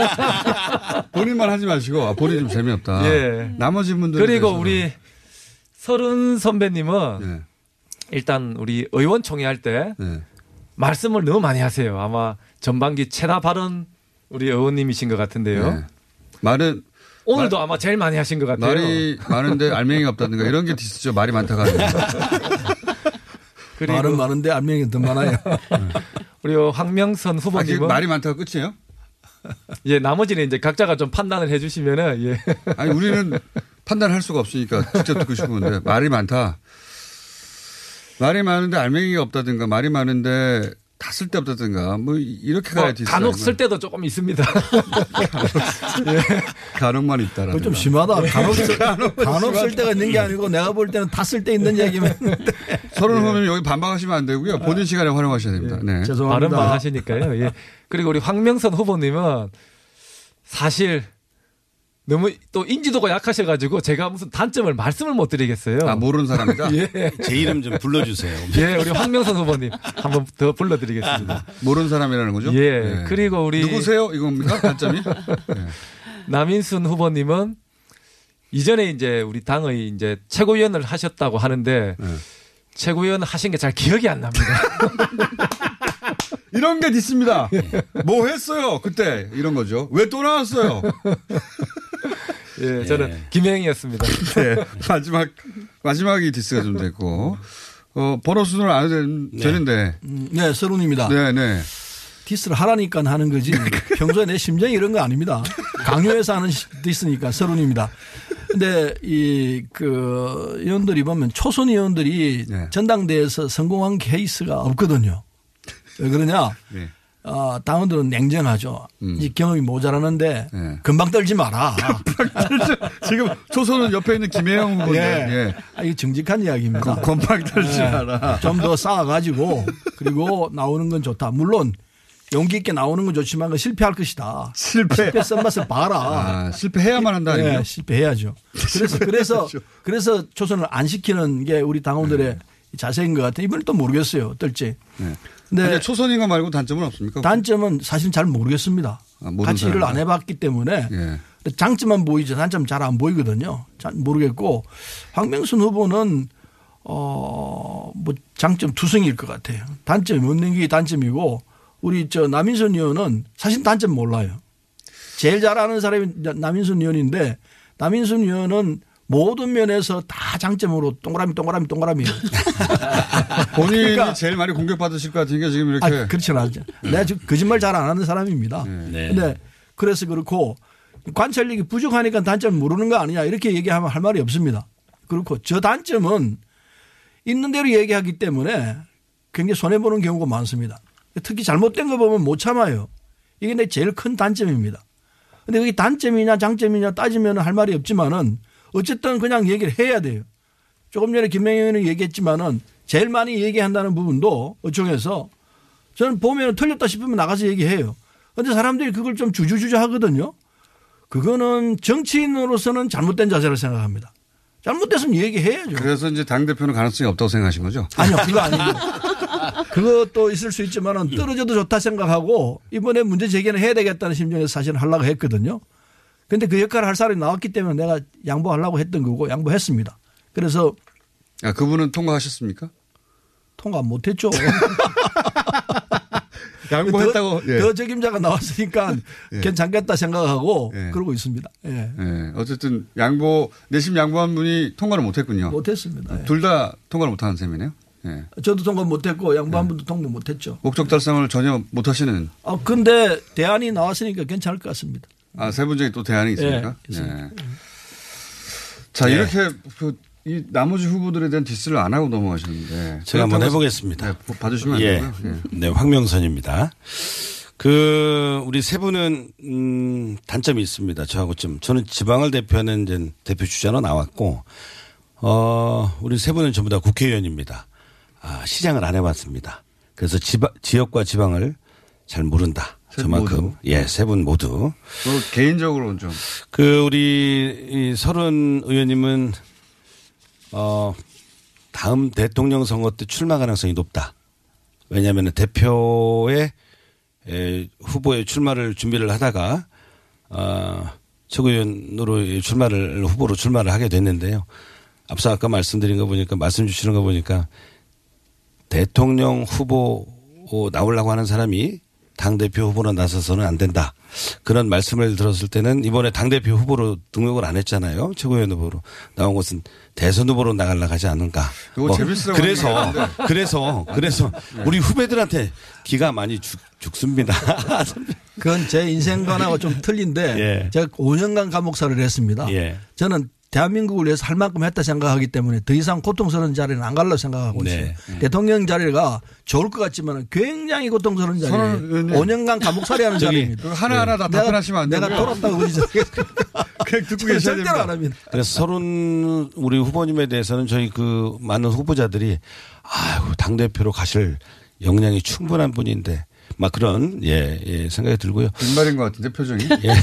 [laughs] 본인만 하지 마시고 아, 본인 좀 재미없다. 예. 나머지 분들 그리고 우리 서른 선배님은 네. 일단 우리 의원총회 할때 네. 말씀을 너무 많이 하세요. 아마 전반기 최다 발언 우리 의원님이신 것 같은데요. 네. 말은 오늘도 아마 제일 많이 하신 것 같아요. 말이 많은데 알맹이가 없다든가 이런 게 디스죠. 말이 많다가. [laughs] 그리고 말은 많은데 알맹이 더 많아요. [laughs] 우리 황명선 아, 후보님은 그 말이 많다가 끝이에요? [laughs] 예 나머지는 이제 각자가 좀 판단을 해주시면은 예. [laughs] 아니 우리는 판단할 수가 없으니까 직접 듣고 싶은데 말이 많다. 말이 많은데 알맹이가 없다든가 말이 많은데 다 쓸데없다든가 뭐 이렇게 뭐 가야 지 간혹 쓸 때도 조금 있습니다. [laughs] 간혹만 있다라. 그거 좀 심하다. 간혹, 쓸- [laughs] 간혹 간혹 쓸. 때가 있는 게 아니고 내가 볼 때는 다 쓸 때 있는 얘기면. [laughs] 서른 예. 후보님 여기 반박하시면 안 되고요. 본인 시간에 활용하셔야 됩니다. 네. 발음만 하시니까요. 예. 그리고 우리 황명선 후보님은 사실 너무 또 인지도가 약하셔가지고 제가 무슨 단점을 말씀을 못 드리겠어요. 아, 모르는 사람이다? [laughs] 예. 제 이름 좀 불러주세요. [laughs] 예, 우리 황명선 후보님 한번 더 불러드리겠습니다. [laughs] 모르는 사람이라는 거죠? 예. 네. 그리고 우리 누구세요? 이겁니까? 단점이? 남인순 후보님은 이전에 이제 우리 당의 이제 최고위원을 하셨다고 하는데 네. 최고위원 하신 게 잘 기억이 안 납니다. 이런 게 디스입니다. 뭐 했어요 그때 이런 거죠. 왜 또 나왔어요? [laughs] 예, 저는 김해영이었습니다. [laughs] 네, 마지막 마지막이 디스가 좀 됐고 어 번호 순으로 안 해도 된- 되는데. 음, 네, 설훈입니다. 네, 네. 디스를 하라니까 하는 거지. [laughs] 평소에 내 심정이 이런 거 아닙니다. 강요해서 하는 시- 디스니까 설훈입니다. 근데 이 그 의원들이 보면 초선 의원들이 네. 전당대회에서 성공한 케이스가 없거든요. 왜 그러냐? 네. 어, 당원들은 냉정하죠. 음. 이 경험이 모자라는데 네. 금방 떨지 마라. [laughs] 지금 초선은 옆에 있는 김혜영 후보인데. 예. 예. 아, 이게 정직한 이야기입니다. 건- 건방 떨지 마라. 좀 더 쌓아가지고 그리고 나오는 건 좋다. 물론 용기 있게 나오는 건 좋지만 그건 실패할 것이다. 실패. 실패 쓴맛을 봐라. 아, 실패해야만 한다. 아니에요? 네, 실패해야죠. 그래서 그래서 그래서 초선을 안 시키는 게 우리 당원들의 자세인 것 같아요. 이번에 또 모르겠어요. 어떨지. 네. 근데 근데 초선인 거 말고 단점은 없습니까? 단점은 사실 잘 모르겠습니다. 아, 같이 일을 안. 해봤기 때문에 예. 장점만 보이죠. 단점 잘 안 보이거든요. 잘 모르겠고 황명순 후보는 어 뭐 장점 투성일 것 같아요. 단점이 없는 게 단점이고 우리 저 남인선 의원은 사실 단점 몰라요. 제일 잘 아는 사람이 남인순 의원인데 남인순 의원은 모든 면에서 다 장점으로 동그라미 동그라미 동그라미. [laughs] 본인이 그러니까- 제일 많이 공격받으실 것 같으니까 지금 이렇게. 네. 아, 그렇진 않죠. 내가 지금 거짓말 잘 안 하는 사람입니다. 근데 그래서 그렇고 관찰력이 부족하니까 단점 모르는 거 아니냐 이렇게 얘기하면 할 말이 없습니다. 그렇고 저 단점은 있는 대로 얘기하기 때문에 굉장히 손해보는 경우가 많습니다. 특히 잘못된 거 보면 못 참아요. 이게 내 제일 큰 단점입니다. 근데 그게 단점이냐 장점이냐 따지면 할 말이 없지만은 어쨌든 그냥 얘기를 해야 돼요. 조금 전에 김명희 의원이 얘기했지만은 제일 많이 얘기한다는 부분도 어청에서 저는 보면 틀렸다 싶으면 나가서 얘기해요. 근데 사람들이 그걸 좀 주주주주 하거든요. 그거는 정치인으로서는 잘못된 자세를 생각합니다. 잘못됐으면 얘기해야죠. 그래서 이제 당대표는 가능성이 없다고 생각하신 거죠? 아니요, 그거 아니에요. 그것도 있을 수 있지만은 떨어져도 좋다 생각하고 이번에 문제 제기는 해야 되겠다는 심정에서 사실은 하려고 했거든요. 근데 그 역할을 할 사람이 나왔기 때문에 내가 양보하려고 했던 거고 양보했습니다. 그래서 아, 그분은 통과하셨습니까? 통과 못 했죠. [laughs] 양보했다고. 더, 예. 더 책임자가 나왔으니까 예. 괜찮겠다 생각하고 예. 그러고 있습니다. 예. 예. 어쨌든 양보, 내심 양보한 분이 통과를 못 했군요. 못했습니다. 예. 둘다 통과를 못 하는 셈이네요. 예. 저도 통과 못했고 양보한 분도 통과 못했죠. 목적 달성을 전혀 못 하시는. 아 근데 대안이 나왔으니까 괜찮을 것 같습니다. 아, 세 분 중에 또 대안이 있습니까? 예, 있습니다. 자, 예. 이렇게 그, 이 나머지 후보들에 대한 디스를 안 하고 넘어가시는데. 제가 한번 해보겠습니다. 네, 봐주시면 안 예. 되고요. 예. 네, 황명선입니다. 그 우리 세 분은 음 단점이 있습니다. 저하고 좀 저는 지방을 대표하는 이제 대표 주자로 나왔고 어 우리 세 분은 전부 다 국회의원입니다. 아, 시장을 안 해봤습니다. 그래서 지방, 지역과 지방을 잘 모른다. 저만큼? 예, 세 분 모두. 또 개인적으로는 좀. 그 우리 이 서른 의원님은 어 다음 대통령 선거 때 출마 가능성이 높다. 왜냐하면 대표의 에, 후보의 출마를 준비를 하다가 어, 최고위원으로 출마를 후보로 출마를 하게 됐는데요. 앞서 아까 말씀드린 거 보니까 말씀 주시는 거 보니까 대통령 후보 나오려고 하는 사람이 당대표 후보로 나서서는 안 된다. 그런 말씀을 들었을 때는 이번에 당대표 후보로 등록을 안 했잖아요. 최고위원 후보로 나온 것은 대선 후보로 나가려고 하지 않는가. 그거 뭐 그래서, 하는 게 아닌데. 그래서, 그래서 우리 후배들한테 기가 많이 죽, 죽습니다. 그건 제 인생관하고 좀 틀린데 [laughs] 예. 제가 5년간 감옥살이를 했습니다. 예. 저는 대한민국을 위해서 할 만큼 했다 생각하기 때문에 더 이상 고통스러운 자리는 안 가려고 생각하고 네. 있어요. 대통령 자리가 좋을 것 같지만 굉장히 고통스러운 자리예요. 선언 의원님. 5년간 감옥살이 하는 자리입니다. 하나하나 다 내가- 답변하시면 안 내가 되고요. 돌았다고 그러지 [laughs] 그냥 듣고 계셔야 절대로 됩니다. 안 합니다. 그래서 서른 우리 후보님에 대해서는 저희 그 많은 후보자들이 아유 당대표로 가실 역량이 충분한 분인데 막 그런 예, 예 생각이 들고요. 빈말인 것 같은데 표정이. 예.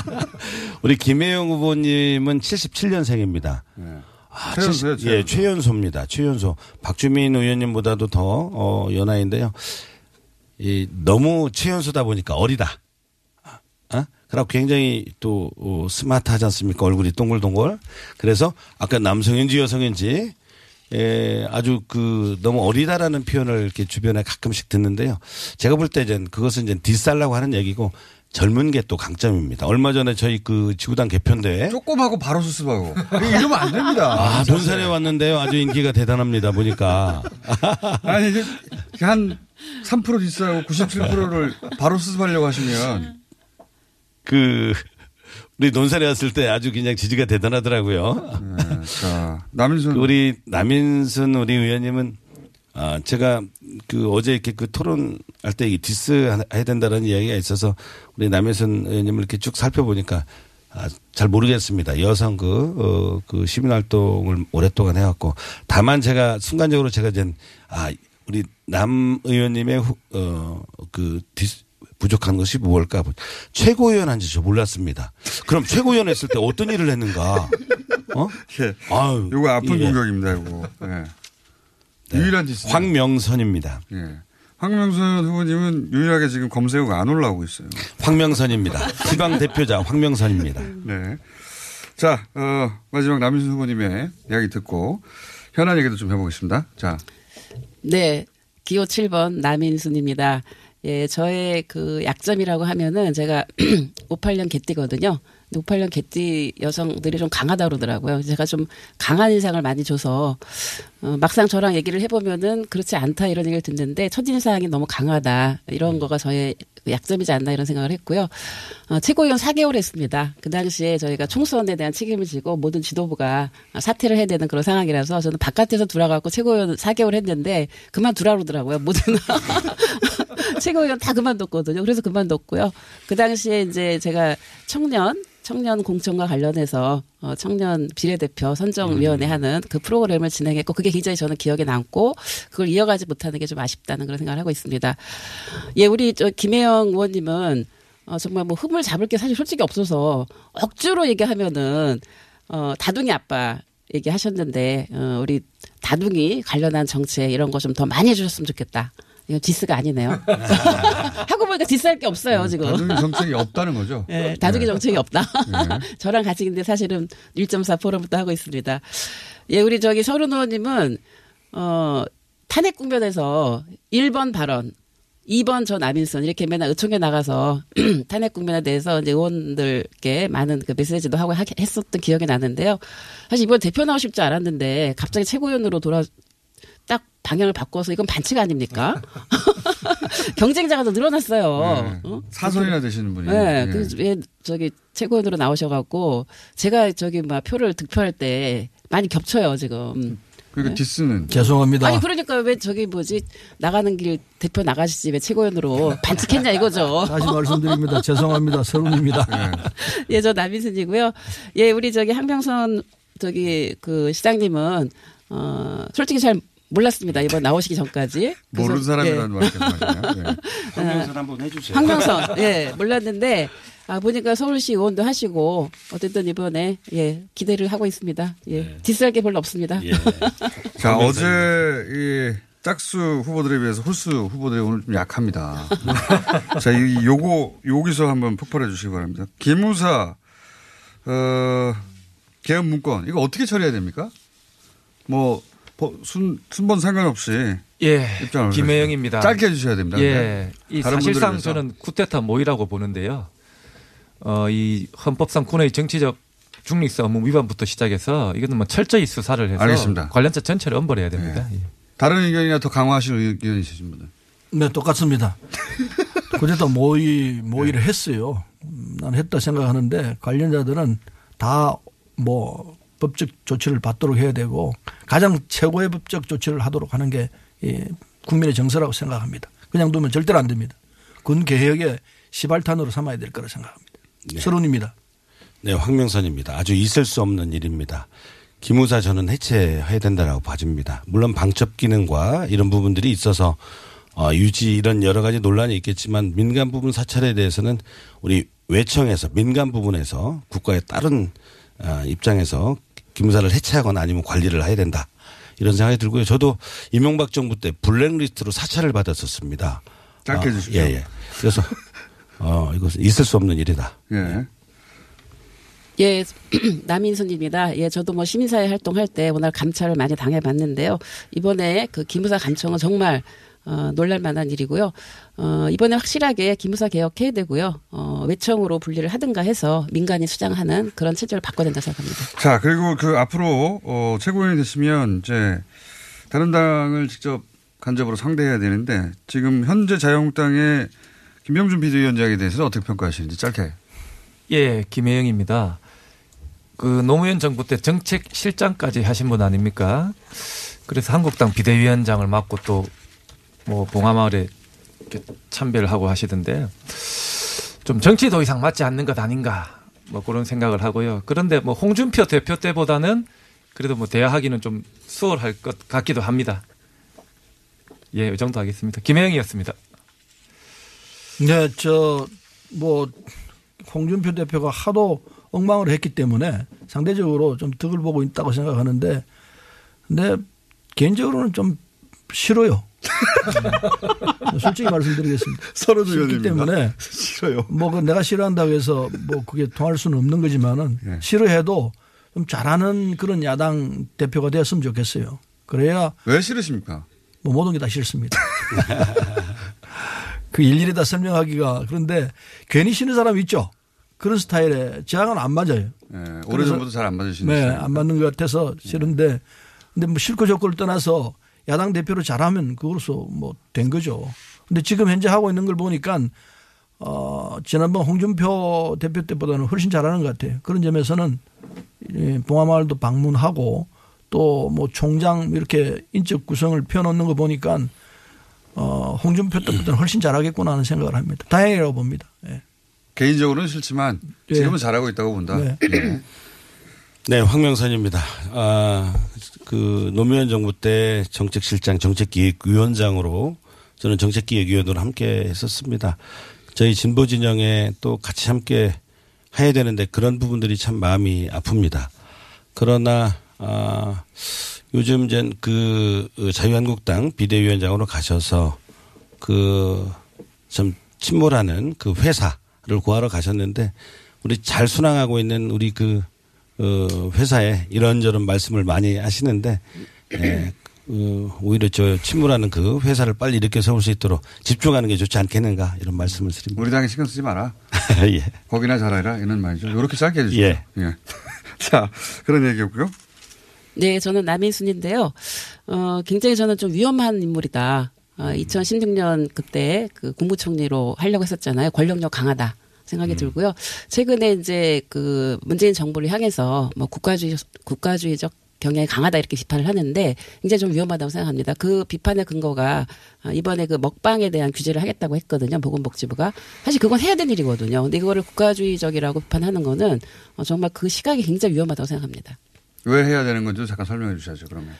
[laughs] 우리 김혜영 후보님은 77년생입니다. 아, 최연소요, 70 예, 최연소입니다. 최연소. 박주민 의원님보다도 더 어, 연하인데요. 이 너무 최연소다 보니까 어리다. 어? 그리고 굉장히 또 어, 스마트하지 않습니까? 얼굴이 동글동글. 그래서 아까 남성인지 여성인지 에, 아주 그 너무 어리다라는 표현을 이렇게 주변에 가끔씩 듣는데요. 제가 볼 때 이제 그것은 이제 디살라고 하는 얘기고 젊은 게 또 강점입니다. 얼마 전에 저희 그 지구당 개편대회 조금하고 바로 수습하고 이러면 안 됩니다. 아, 논산에 왔는데요. 아주 인기가 대단합니다. 보니까. [laughs] 아니 이제 한3% 디스하고 97%를 바로 수습하려고 하시면 그 우리 논산에 왔을 때 아주 그냥 지지가 대단하더라고요. 네, 자, 남인순 우리 남인순 우리 의원님은 아, 제가 그 어제 이렇게 그 토론할 때 이 디스 해야 된다는 이야기가 있어서 우리 남인순 의원님을 이렇게 쭉 살펴보니까 아, 잘 모르겠습니다. 여성 그, 어, 그 시민활동을 오랫동안 해왔고 다만 제가 순간적으로 제가 이제 아, 우리 남 의원님의 후, 어, 그 디스 부족한 것이 무엇일까? 최고위원 한지 저 몰랐습니다. 그럼 최고위원 했을 때 어떤 일을 했는가? 어? 예. 아유. 요거 아픈 예. 공격입니다, 이거. 예. 유일한 디스. 황명선입니다. 예. 황명선 후보님은 유일하게 지금 검색어가 안 올라오고 있어요. 황명선입니다. 지방 대표자 황명선입니다. 네. 자, 어, 마지막 남인순 후보님의 이야기 듣고 현안 얘기도 좀 해보겠습니다. 자, 네. 기호 7번 남인순입니다. 예, 저의 그 약점이라고 하면은 제가 [clears throat] 58년 개띠거든요. 근데 58년 개띠 여성들이 좀 강하다 그러더라고요. 제가 좀 강한 인상을 많이 줘서 어, 막상 저랑 얘기를 해보면은 그렇지 않다 이런 얘기를 듣는데 첫인상이 너무 강하다 이런 거가 저의 약점이지 않나 이런 생각을 했고요. 어, 최고위원 4개월 했습니다. 그 당시에 저희가 총선에 대한 책임을 지고 모든 지도부가 사퇴를 해야 되는 그런 상황이라서 저는 바깥에서 돌아가고 최고위원 4개월 했는데 그만 두라 그러더라고요. 모든 [laughs] [laughs] 최고위원 다 그만뒀거든요. 그래서 그만뒀고요. 그 당시에 이제 제가 청년 청년 공천과 관련해서 어, 청년 비례대표 선정위원회 하는 그 프로그램을 진행했고 그게 굉장히 저는 기억에 남고 그걸 이어가지 못하는 게 좀 아쉽다는 그런 생각을 하고 있습니다. 예, 우리 저 김혜영 의원님은 어, 정말 뭐 흠을 잡을 게 사실 솔직히 없어서 억지로 얘기하면은 어, 다둥이 아빠 얘기하셨는데 어, 우리 다둥이 관련한 정책 이런 거 좀 더 많이 해주셨으면 좋겠다. 이건 디스가 아니네요. [laughs] 하고 보니까 디스할 게 없어요 지금. 다둥이 정책이 없다는 거죠? 네, 다둥이 네. 정책이 없다. 네. [laughs] 저랑 같이 근데 사실은 1.4 포럼부터 하고 있습니다. 예, 우리 저기 서른 의원님은 어 탄핵 국면에서 1번 발언, 2번 저 남인선 이렇게 맨날 의총에 나가서 [clears throat] 탄핵 국면에 대해서 이제 의원들께 많은 그 메시지도 하고 하- 했었던 기억이 나는데요. 사실 이번 대표 나오실 줄 알았는데 갑자기 최고위원으로 돌아 딱 방향을 바꿔서 이건 반칙 아닙니까? [laughs] 경쟁자가 더 늘어났어요. 어? 사선이나 되시는 분이. 네, 예. 그래서 왜 저기 최고위원으로 나오셔갖고 제가 저기 막 표를 득표할 때 많이 겹쳐요 지금. 그러니까 디스는 죄송합니다. 아니 그러니까 왜 저기 뭐지 나가는 길 대표 나가시지 왜 최고위원으로 반칙했냐 이거죠. [laughs] 다시 말씀드립니다. 죄송합니다. 서른입니다. 예, 저 남인순이고요. 예, 우리 저기 한병선 저기 그 시장님은 어 솔직히 잘 몰랐습니다. 이번 나오시기 전까지. 모르는 사람이라는 예. 말 계속 하시네요. 예. [laughs] 황명선 한번 해주세요. 황명선, 예, 몰랐는데, 아, 보니까 서울시 의원도 하시고, 어쨌든 이번에, 예, 기대를 하고 있습니다. 예, 디스할 게 별로 없습니다. [laughs] 자, 어제 이 짝수 후보들에 비해서 홀수 후보들이 오늘 좀 약합니다. [laughs] 자, 이 요거 여기서 한번 폭발해 주시기 바랍니다. 기무사 어 개헌 문건 이거 어떻게 처리해야 됩니까? 뭐 버- 순 순번 상관없이 예, 입장을 김혜영입니다. 짧게 해주셔야 됩니다. 예, 네. 이 사실상. 저는 쿠데타 모의라고 보는데요. 어, 이 헌법상 군의 정치적 중립성 의무 위반부터 시작해서 이거는 뭐 철저히 수사를 해서 알겠습니다. 관련자 전체를 엄벌해야 됩니다. 예. 다른 의견이나 더 강화하실 의견 있으신 분들. 네, 똑같습니다. [laughs] 그래도 모의, 모의를 네. 했어요. 음, 난 했다 생각하는데 관련자들은 다 뭐 법적 조치를 받도록 해야 되고 가장 최고의 법적 조치를 하도록 하는 게이 국민의 정서라고 생각합니다. 그냥 두면 절대로 안 됩니다. 군 개혁의 시발탄으로 삼아야 될 거라 생각합니다. 서론입니다. 네, 황명선입니다. 아주 있을 수 없는 일입니다. 기무사 저는 해체해야 된다라고 봐집니다. 물론 방첩 기능과 이런 부분들이 있어서 어, 유지 이런 여러 가지 논란이 있겠지만 민간 부분 사찰에 대해서는 우리 외청에서 민간 부분에서 국가의 다른 어, 입장에서 기무사를 해체하거나 아니면 관리를 해야 된다. 이런 생각이 들고요. 저도 이명박 정부 때 블랙리스트로 사찰을 받았었습니다. 짧게 아, 해주십시오. 예, 예. 그래서 어, 이것은 있을 수 없는 일이다. 예. 예, [clears throat] 남인순입니다. 예, 저도 뭐 시민사회 활동할 때 워낙 감찰을 많이 당해봤는데요. 이번에 그 기무사 간청은 정말 어, 놀랄 만한 일이고요. 어, 이번에 확실하게 기무사 개혁해야 되고요. 어, 외청으로 분리를 하든가 해서 민간이 수장하는 그런 체제를 바꿔야 된다 생각합니다. 자, 그리고 그 앞으로, 어, 최고위원이 됐으면 이제 다른 당을 직접 간접으로 상대해야 되는데 지금 현재 자유한국당의 김병준 비대위원장에 대해서는 어떻게 평가하시는지 짧게. 예, 김혜영입니다. 그 노무현 정부 때 정책 실장까지 하신 분 아닙니까? 그래서 한국당 비대위원장을 맡고 또 뭐 봉하마을에 이렇게 참배를 하고 하시던데 좀 정치 더 이상 맞지 않는 것 아닌가 뭐 그런 생각을 하고요. 그런데 뭐 홍준표 대표 때보다는 그래도 뭐 대화하기는 좀 수월할 것 같기도 합니다. 예, 이 정도 하겠습니다. 김혜영이었습니다. 네, 저, 뭐, 홍준표 대표가 하도 엉망을 했기 때문에 상대적으로 좀 덕을 보고 있다고 생각하는데, 근데 개인적으로는 좀 싫어요. 음, [laughs] 솔직히 말씀드리겠습니다. 서로 싫기 때문에 [laughs] 싫어요. 뭐 그 내가 싫어한다고 해서 뭐 그게 통할 수는 없는 거지만은 예. 싫어해도 좀 잘하는 그런 야당 대표가 되었으면 좋겠어요. 그래야 왜 싫으십니까? 뭐 모든 게 다 싫습니다. [laughs] 그 일일이 다 설명하기가 그런데 괜히 싫은 사람 있죠. 그런 스타일에 저랑은 안 맞아요. 예, 오래전부터 잘 안 맞으시는 네. 안 맞는 것 같아서 싫은데 근데 뭐 싫고 좋고를 떠나서 야당 대표로 잘하면 그걸로서 뭐 된 거죠. 근데 지금 현재 하고 있는 걸 보니까 어, 지난번 홍준표 대표 때보다는 훨씬 잘하는 것 같아요. 그런 점에서는 예, 봉화마을도 방문하고 또 뭐 총장 이렇게 인적 구성을 펴놓는 거 보니까 어, 홍준표 때보다는 훨씬 잘하겠구나 하는 생각을 합니다. 다행이라고 봅니다. 예. 개인적으로는 싫지만 예. 지금은 잘하고 있다고 본다. 네. 예. 네, 황명선입니다. 아, 그 노무현 정부 때 정책실장, 정책기획위원장으로 저는 정책기획위원으로 함께 했었습니다. 저희 진보 진영에 또 같이 함께 해야 되는데 그런 부분들이 참 마음이 아픕니다. 그러나 아, 요즘 이제 그 자유한국당 비대위원장으로 가셔서 그 좀 침몰하는 그 회사를 구하러 가셨는데 우리 잘 순항하고 있는 우리 그 어, 회사에 이런저런 말씀을 많이 하시는데 예, 어, 오히려 저 침몰하는 그 회사를 빨리 이렇게 세울 수 있도록 집중하는 게 좋지 않겠는가 이런 말씀을 드립니다. 우리 당에 신경 쓰지 마라. [laughs] 예. 거기나 잘해라 이런 말이죠. 이렇게 짧게 해주시죠. 예. [laughs] 자 그런 얘기였고요. 네, 저는 남인순인데요. 어, 굉장히 저는 좀 위험한 인물이다. 어, 2016년 그때 그 국무총리로 하려고 했었잖아요. 권력력 강하다. 생각이 들고요. 최근에 이제 그 문재인 정부를 향해서 뭐 국가주의 국가주의적 경향이 강하다 이렇게 비판을 하는데 굉장히 좀 위험하다고 생각합니다. 그 비판의 근거가 아, 이번에 그 먹방에 대한 규제를 하겠다고 했거든요. 보건복지부가 사실 그건 해야 되는 일이거든요. 근데 이거를 국가주의적이라고 비판하는 거는 어, 정말 그 시각이 굉장히 위험하다고 생각합니다. 왜 해야 되는 건지 잠깐 설명해 주셔야죠. 그러면.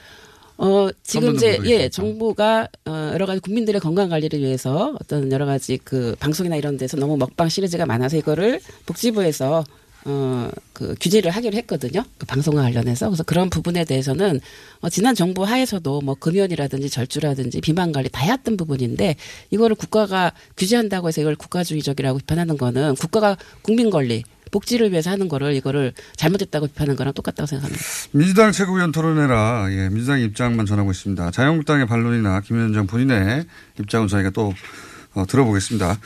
어, 지금 이제, 예. 정부가, 어, 여러 가지 국민들의 건강 관리를 위해서 어떤 여러 가지 그 방송이나 이런 데서 너무 먹방 시리즈가 많아서 이거를 복지부에서 어, 그 규제를 하기로 했거든요. 그 방송과 관련해서. 그래서 그런 부분에 대해서는 어, 지난 정부 하에서도 뭐 금연이라든지 절주라든지 비만 관리 다 해왔던 부분인데 이거를 국가가 규제한다고 해서 이걸 국가주의적이라고 비판하는 거는 국가가 국민 권리, 복지를 위해서 하는 거를 이거를 잘못했다고 비판하는 거랑 똑같다고 생각합니다. 민주당 최고위원 토론회라 예, 민주당 입장만 전하고 있습니다. 자유한국당의 반론이나 김 위원장 본인의 입장은 저희가 또 어, 들어보겠습니다.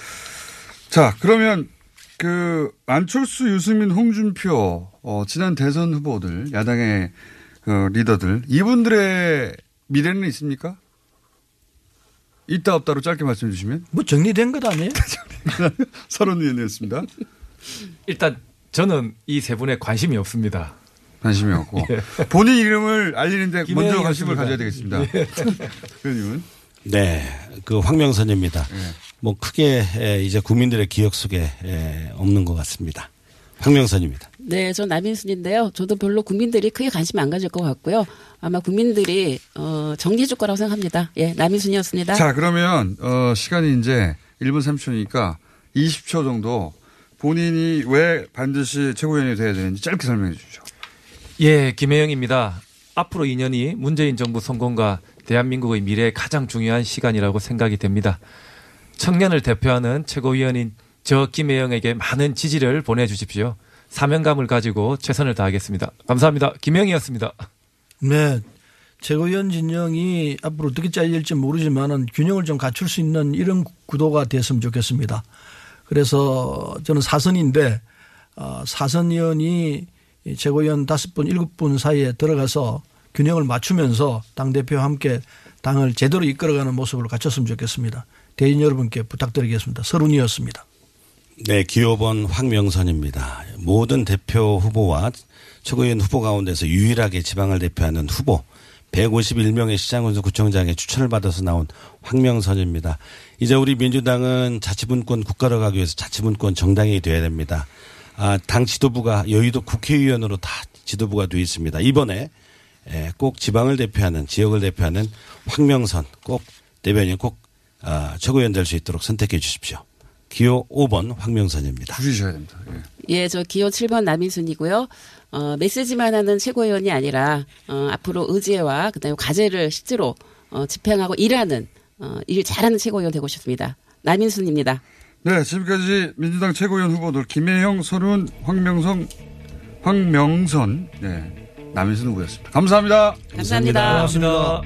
자 그러면 그 안철수, 유승민, 홍준표 어, 지난 대선 후보들 야당의 어, 리더들 이분들의 미래는 있습니까? 있다 없다로 짧게 말씀해 주시면 뭐 정리된 것 아니에요? [laughs] 서른 위원이었습니다. 일단 저는 이 세 분에 관심이 없습니다. 관심이 없고 [laughs] 예. 본인 이름을 알리는데 먼저. 관심을 가져야 되겠습니다. 예. [laughs] 의원님은 네, 그 황명선입니다. 뭐 크게 에, 이제 국민들의 기억 속에 에, 없는 것 같습니다. 황명선입니다. 네, 전 남인순인데요. 저도 별로 국민들이 크게 관심 안 가질 것 같고요. 아마 국민들이 어, 정리해 줄 거라고 생각합니다. 예, 남인순이었습니다. 자, 그러면, 어, 시간이 이제 1분 30초니까 20초 정도 본인이 왜 반드시 최고위원이 돼야 되는지 짧게 설명해 주십시오. 예, 김혜영입니다. 앞으로 2년이 문재인 정부 성공과 대한민국의 미래에 가장 중요한 시간이라고 생각이 됩니다. 청년을 대표하는 최고위원인 저 김혜영에게 많은 지지를 보내주십시오. 사명감을 가지고 최선을 다하겠습니다. 감사합니다. 김영희였습니다. 네. 최고위원 진영이 앞으로 어떻게 짜질지 모르지만은 균형을 좀 갖출 수 있는 이런 구도가 됐으면 좋겠습니다. 그래서 저는 사선인데 어, 사선위원이 이 최고위원 다섯 분, 일곱 분 사이에 들어가서 균형을 맞추면서 당 대표와 함께 당을 제대로 이끌어가는 모습을 갖췄으면 좋겠습니다. 대인 여러분께 부탁드리겠습니다. 서른이었습니다. 네, 기호번 황명선입니다. 모든 대표 후보와 최고위원 후보 가운데서 유일하게 지방을 대표하는 후보 151명의 시장군수 구청장의 추천을 받아서 나온 황명선입니다. 이제 우리 민주당은 자치분권 국가로 가기 위해서 자치분권 정당이 돼야 됩니다. 아, 당 지도부가 여의도 국회의원으로 다 지도부가 되어 있습니다. 이번에 예, 꼭 지방을 대표하는 지역을 대표하는 황명선 꼭 대변인 꼭 아, 최고위원 될 수 있도록 선택해 주십시오. 기호 5번 황명선입니다. 주시셔야 됩니다. 예, 저 기호 7번 남인순이고요. 어, 메시지만 하는 최고위원이 아니라 어, 앞으로 의제와 그다음에 과제를 실제로 어, 집행하고 일하는 어, 일 잘하는 최고위원 되고 싶습니다. 남인순입니다. 네, 지금까지 민주당 최고위원 후보들 김혜영, 서른, 황명성, 황명선, 네, 남인순 후보였습니다. 감사합니다. 감사합니다. 고맙습니다.